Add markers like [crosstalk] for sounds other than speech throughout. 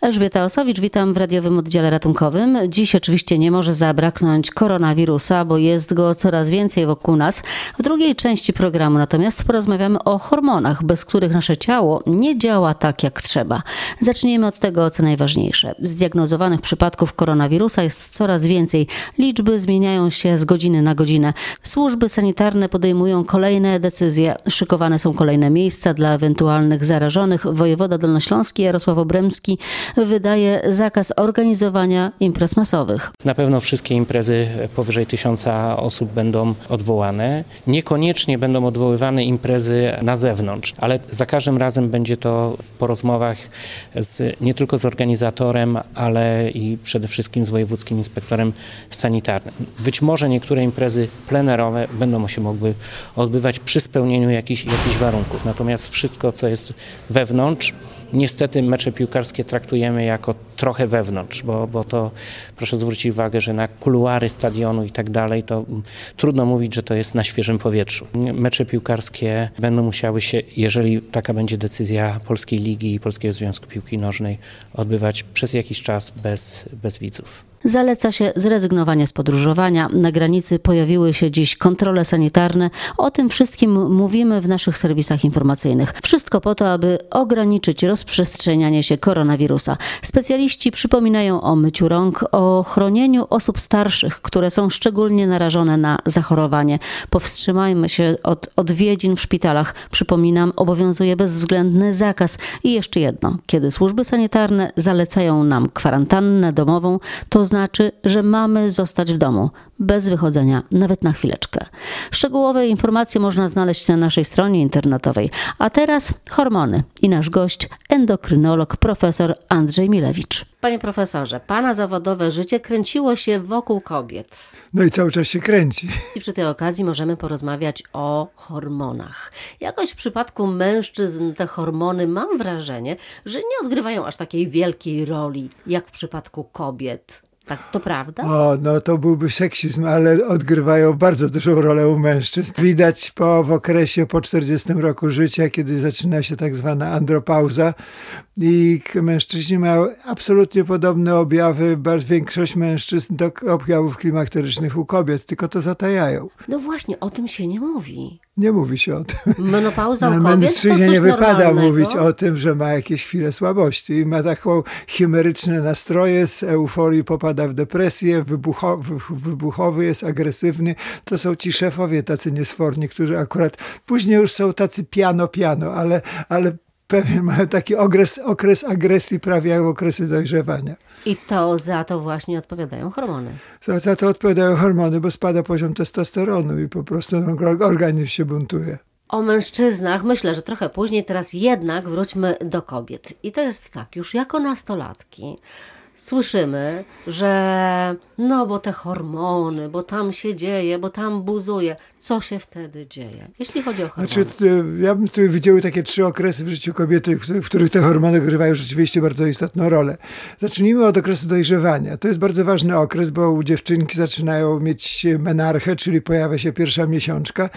Elżbieta Osowicz, witam w radiowym oddziale ratunkowym. Dziś oczywiście nie może zabraknąć koronawirusa, bo jest go coraz więcej wokół nas. W drugiej części programu natomiast porozmawiamy o hormonach, bez których nasze ciało nie działa tak jak trzeba. Zacznijmy od tego, co najważniejsze. Zdiagnozowanych przypadków koronawirusa jest coraz więcej. Liczby zmieniają się z godziny na godzinę. Służby sanitarne podejmują kolejne decyzje. Szykowane są kolejne miejsca dla ewentualnych zarażonych. Wojewoda Dolnośląski Jarosław Obremski wydaje zakaz organizowania imprez masowych. Na pewno wszystkie imprezy powyżej tysiąca osób będą odwołane. Niekoniecznie będą odwoływane imprezy na zewnątrz, ale za każdym razem będzie to po rozmowach z, nie tylko z organizatorem, ale i przede wszystkim z wojewódzkim inspektorem sanitarnym. Być może niektóre imprezy plenerowe będą się mogły odbywać przy spełnieniu jakichś, jakichś warunków. Natomiast wszystko, co jest wewnątrz, Niestety mecze piłkarskie traktujemy jako trochę wewnątrz, bo, bo to proszę zwrócić uwagę, że na kuluary stadionu i tak dalej, to trudno mówić, że to jest na świeżym powietrzu. Mecze piłkarskie będą musiały się, jeżeli taka będzie decyzja Polskiej Ligi i Polskiego Związku Piłki Nożnej, odbywać przez jakiś czas bez, bez widzów. Zaleca się zrezygnowanie z podróżowania. Na granicy pojawiły się dziś kontrole sanitarne. O tym wszystkim mówimy w naszych serwisach informacyjnych. Wszystko po to, aby ograniczyć rozprzestrzenianie się koronawirusa. Specjaliści przypominają o myciu rąk, o chronieniu osób starszych, które są szczególnie narażone na zachorowanie. Powstrzymajmy się od odwiedzin w szpitalach. Przypominam, obowiązuje bezwzględny zakaz. I jeszcze jedno. Kiedy służby sanitarne zalecają nam kwarantannę domową, to znaczy, że mamy zostać w domu, bez wychodzenia, nawet na chwileczkę. Szczegółowe informacje można znaleźć na naszej stronie internetowej. A teraz hormony i nasz gość, endokrynolog profesor Andrzej Milewicz. Panie profesorze, pana zawodowe życie kręciło się wokół kobiet. No i cały czas się kręci. I przy tej okazji możemy porozmawiać o hormonach. Jakoś w przypadku mężczyzn te hormony mam wrażenie, że nie odgrywają aż takiej wielkiej roli jak w przypadku kobiet. Tak, to prawda? O, no to byłby seksizm, ale odgrywają bardzo dużą rolę u mężczyzn. Widać po w okresie po 40 roku życia, kiedy zaczyna się tak zwana andropauza i mężczyźni mają absolutnie podobne objawy, większość mężczyzn do objawów klimakterycznych u kobiet, tylko to zatajają. No właśnie, o tym się nie mówi. Nie mówi się o tym. Menopauza u kobiet Mężczyźnie nie wypada normalnego. mówić o tym, że ma jakieś chwile słabości. I ma taką chimeryczne nastroje, z euforii popada w depresję, wybuchowy, wybuchowy jest agresywny. To są ci szefowie tacy niesforni, którzy akurat później już są tacy piano-piano, ale, ale pewien mają taki okres, okres agresji prawie jak okresy dojrzewania. I to za to właśnie odpowiadają hormony. Za, za to odpowiadają hormony, bo spada poziom testosteronu i po prostu organizm się buntuje. O mężczyznach myślę, że trochę później, teraz jednak wróćmy do kobiet. I to jest tak, już jako nastolatki słyszymy, że no bo te hormony, bo tam się dzieje, bo tam buzuje. Co się wtedy dzieje, jeśli chodzi o hormony? Znaczy, ja bym tu widział takie trzy okresy w życiu kobiety, w których te hormony grywają rzeczywiście bardzo istotną rolę. Zacznijmy od okresu dojrzewania. To jest bardzo ważny okres, bo u dziewczynki zaczynają mieć menarchę, czyli pojawia się pierwsza miesiączka.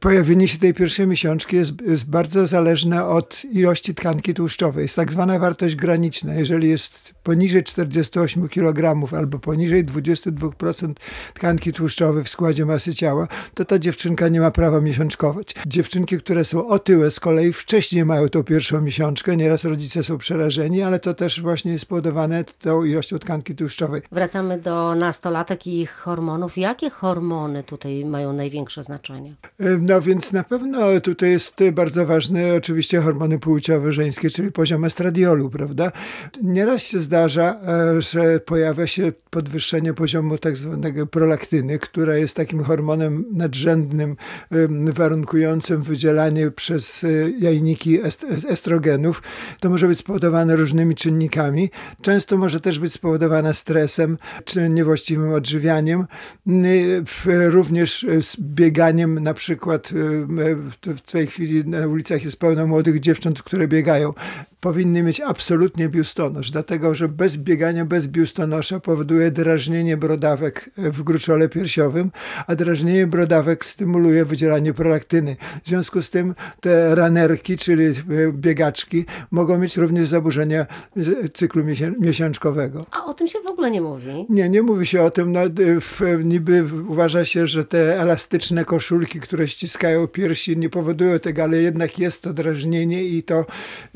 Pojawienie się tej pierwszej miesiączki jest, jest bardzo zależne od ilości tkanki tłuszczowej. Jest tak zwana wartość graniczna. Jeżeli jest poniżej 48 kg albo poniżej 22% tkanki tłuszczowej w składzie masy ciała, to ta dziewczynka nie ma prawa miesiączkować. Dziewczynki, które są otyłe z kolei wcześniej mają tą pierwszą miesiączkę, nieraz rodzice są przerażeni, ale to też właśnie jest spowodowane tą ilością tkanki tłuszczowej. Wracamy do nastolatek i ich hormonów. Jakie hormony tutaj mają największe znaczenie? No więc na pewno tutaj jest bardzo ważne oczywiście hormony płciowe żeńskie, czyli poziom estradiolu, prawda? Nieraz się zdarza, e, że pojawia się podwyższenie poziomu tak zwanego prolaktyny, która jest takim hormonem nadrzędnym, warunkującym wydzielanie przez e, jajniki estrogenów. To może być spowodowane różnymi czynnikami. Często może też być spowodowane stresem, czy niewłaściwym odżywianiem, również z bieganiem na przykład w tej chwili na ulicach jest pełno młodych dziewcząt, które biegają powinny mieć absolutnie biustonosz, dlatego że bez biegania bez biustonosza powoduje drażnienie brodawek w gruczole piersiowym, a drażnienie brodawek stymuluje wydzielanie prolaktyny. W związku z tym te ranerki, czyli e, biegaczki, mogą mieć również zaburzenia cyklu miesiączkowego. A o tym się w ogóle nie mówi? Nie, nie mówi się o tym. No, w, niby uważa się, że te elastyczne koszulki, które ściskają piersi, nie powodują tego, ale jednak jest to drażnienie i to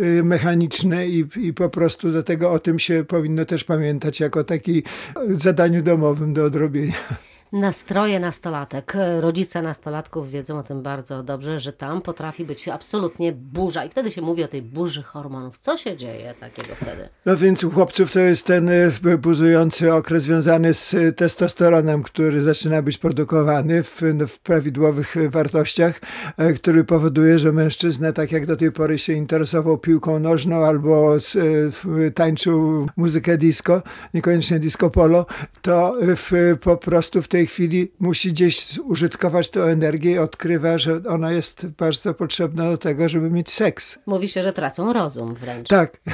y, mechaniczne i, i po prostu do tego o tym się powinno też pamiętać jako taki zadaniu domowym do odrobienia nastroje nastolatek. Rodzice nastolatków wiedzą o tym bardzo dobrze, że tam potrafi być absolutnie burza. I wtedy się mówi o tej burzy hormonów. Co się dzieje takiego wtedy? No więc u chłopców to jest ten e, buzujący okres związany z e, testosteronem, który zaczyna być produkowany w, no, w prawidłowych wartościach, e, który powoduje, że mężczyzna, tak jak do tej pory się interesował piłką nożną albo tańczył muzykę disco, niekoniecznie disco polo, to w, po prostu w tej tej chwili musi gdzieś zużytkować tę energię i odkrywa, że ona jest bardzo potrzebna do tego, żeby mieć seks. Mówi się, że tracą rozum wręcz. Tak. [laughs]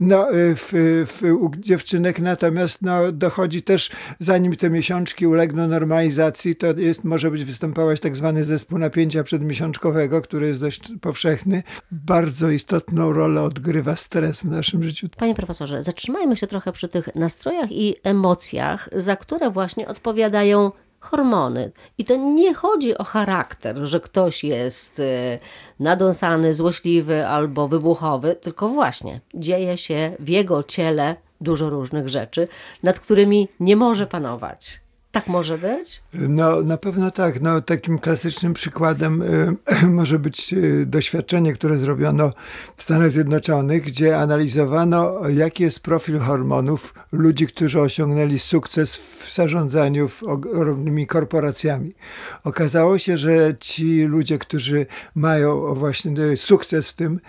No, y, w, w, u dziewczynek natomiast no, dochodzi też, zanim te miesiączki ulegną normalizacji, to jest, może być występować tak zwany zespół napięcia przedmiesiączkowego, który jest dość powszechny. Bardzo istotną rolę odgrywa stres w naszym życiu. Panie profesorze, zatrzymajmy się trochę przy tych nastrojach i emocjach, za które właśnie odpowiadają hormony. I to nie chodzi o charakter, że ktoś jest y, nadąsany, złośliwy albo wybuchowy, tylko właśnie dzieje się w jego ciele dużo różnych rzeczy, nad którymi nie może panować. Tak może być? No na pewno tak. No, takim klasycznym przykładem y, [clears throat] może być y, doświadczenie, które zrobiono w Stanach Zjednoczonych, gdzie analizowano, jaki jest profil hormonów ludzi, którzy osiągnęli sukces w zarządzaniu w ogromnymi korporacjami. Okazało się, że ci ludzie, którzy mają właśnie y, sukces w tym,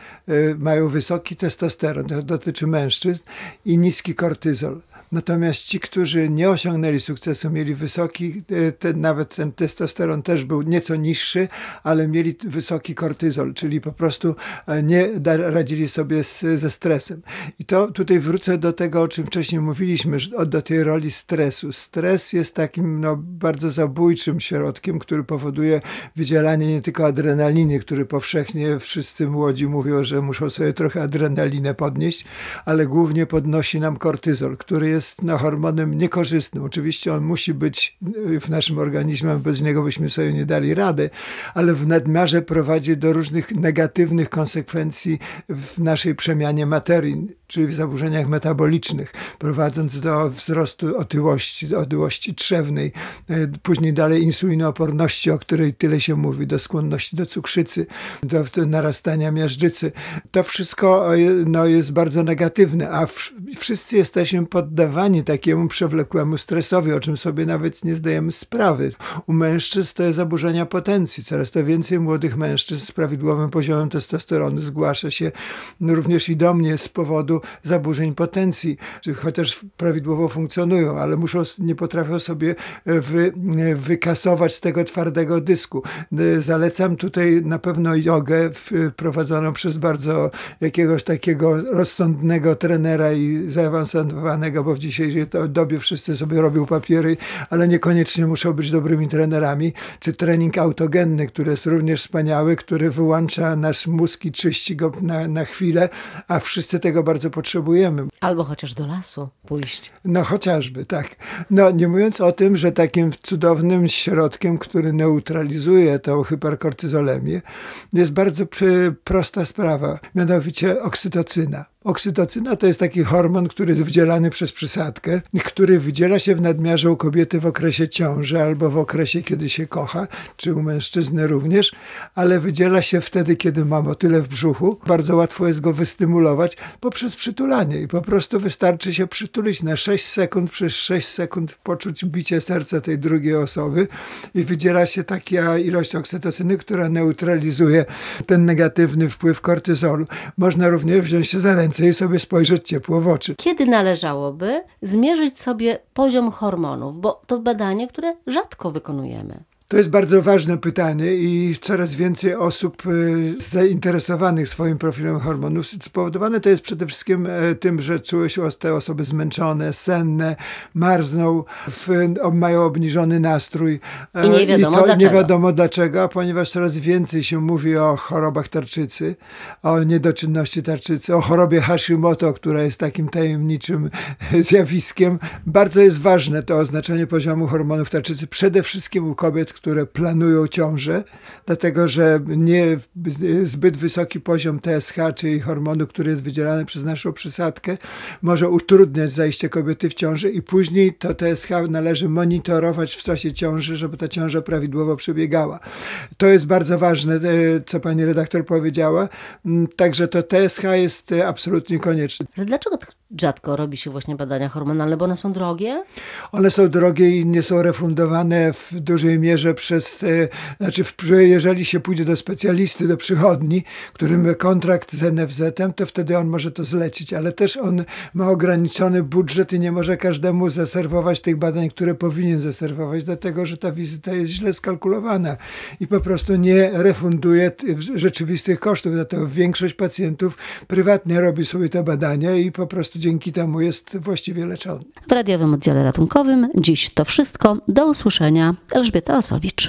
mają wysoki testosteron, to dotyczy mężczyzn, i niski kortyzol. Natomiast ci, którzy nie osiągnęli sukcesu, mieli wysoki, e, ten, nawet ten testosteron też był nieco niższy, ale mieli wysoki kortyzol, czyli po prostu e, nie radzili sobie z, ze stresem. I to tutaj wrócę do tego, o czym wcześniej mówiliśmy, do tej roli stresu. Stres jest takim no, bardzo zabójczym środkiem, który powoduje wydzielanie nie tylko adrenaliny, który powszechnie wszyscy młodzi mówią, że muszą sobie trochę adrenalinę podnieść, ale głównie podnosi nam kortyzol, który jest jest no, hormonem niekorzystnym. Oczywiście on musi być y, w naszym organizmie, bez niego byśmy sobie nie dali rady, ale w nadmiarze prowadzi do różnych negatywnych konsekwencji w naszej przemianie materii, czyli w zaburzeniach metabolicznych, prowadząc do wzrostu otyłości, otyłości trzewnej, y, później dalej insulinooporności, o której tyle się mówi, do skłonności do cukrzycy, do, narastania miażdżycy. To wszystko y, no, jest bardzo negatywne, a wszyscy jesteśmy poddawani poddawani takiemu przewlekłemu stresowi, o czym sobie nawet nie zdajemy sprawy. U mężczyzn to jest zaburzenia potencji. Coraz to więcej młodych mężczyzn z prawidłowym poziomem testosteronu zgłasza się również i do mnie z powodu zaburzeń potencji, chociaż prawidłowo funkcjonują, ale muszą, nie potrafią sobie wy, wykasować z tego twardego dysku. Zalecam tutaj na pewno jogę prowadzoną przez bardzo jakiegoś takiego rozsądnego trenera i zaawansowanego, bo w dzisiejszej dobie wszyscy sobie robią papiery, ale niekoniecznie muszą być dobrymi trenerami, czy trening autogenny, który jest również wspaniały, który wyłącza nasz mózg i czyści go na, na chwilę, a wszyscy tego bardzo potrzebujemy. Albo chociaż do lasu pójść. No chociażby, tak. No nie mówiąc o tym, że takim cudownym środkiem, który neutralizuje tą hiperkortyzolemię, jest bardzo prosta sprawa, mianowicie oksytocyna. Oksytocyna to jest taki hormon, który jest wydzielany przez przysadkę, który wydziela się w nadmiarze u kobiety w okresie ciąży albo w okresie, kiedy się kocha, czy u mężczyzny również, ale wydziela się wtedy, kiedy ma motyle w brzuchu. Bardzo łatwo jest go wystymulować poprzez przytulanie i po prostu wystarczy się przytulić na 6 sekund, przez 6 sekund poczuć bicie serca tej drugiej osoby i wydziela się taka ilość oksytocyny, która neutralizuje ten negatywny wpływ kortyzolu. Można również wziąć się za ręce ręce i sobie spojrzeć ciepło w oczy. Kiedy należałoby zmierzyć sobie poziom hormonów? Bo to badanie, które rzadko wykonujemy. To jest bardzo ważne pytanie i coraz więcej osób y, zainteresowanych swoim profilem hormonów spowodowane to jest przede wszystkim e, tym, że czuły się te osoby zmęczone, senne, marzną, w, mają obniżony nastrój. e, I nie wiadomo to dlaczego. Nie wiadomo dlaczego, ponieważ coraz więcej się mówi o chorobach tarczycy, o niedoczynności tarczycy, o chorobie Hashimoto, która jest takim tajemniczym zjawiskiem. Bardzo jest ważne to oznaczenie poziomu hormonów tarczycy, przede wszystkim u kobiet, które planują ciążę, dlatego że nie zbyt wysoki poziom TSH, czyli hormonu, który jest wydzielany przez naszą przysadkę, może utrudniać zajście kobiety w ciąży i później to TSH należy monitorować w czasie ciąży, żeby ta ciąża prawidłowo przebiegała. To jest bardzo ważne, e, co pani redaktor powiedziała. Mm, Także to TSH jest e, absolutnie konieczne. Dlaczego tak rzadko robi się właśnie badania hormonalne? Bo one są drogie? One są drogie i nie są refundowane w dużej mierze przez, e, znaczy jeżeli się pójdzie do specjalisty, do przychodni, który ma kontrakt z NFZ-em, to wtedy on może to zlecić, ale też on ma ograniczony budżet i nie może każdemu zaserwować tych badań, które powinien zaserwować, dlatego że ta wizyta jest źle skalkulowana i po prostu nie refunduje rzeczywistych kosztów. Dlatego większość pacjentów prywatnie robi sobie te badania i po prostu dzięki temu jest właściwie leczony. W radiowym oddziale ratunkowym dziś to wszystko. Do usłyszenia. Elżbieta Osowicz.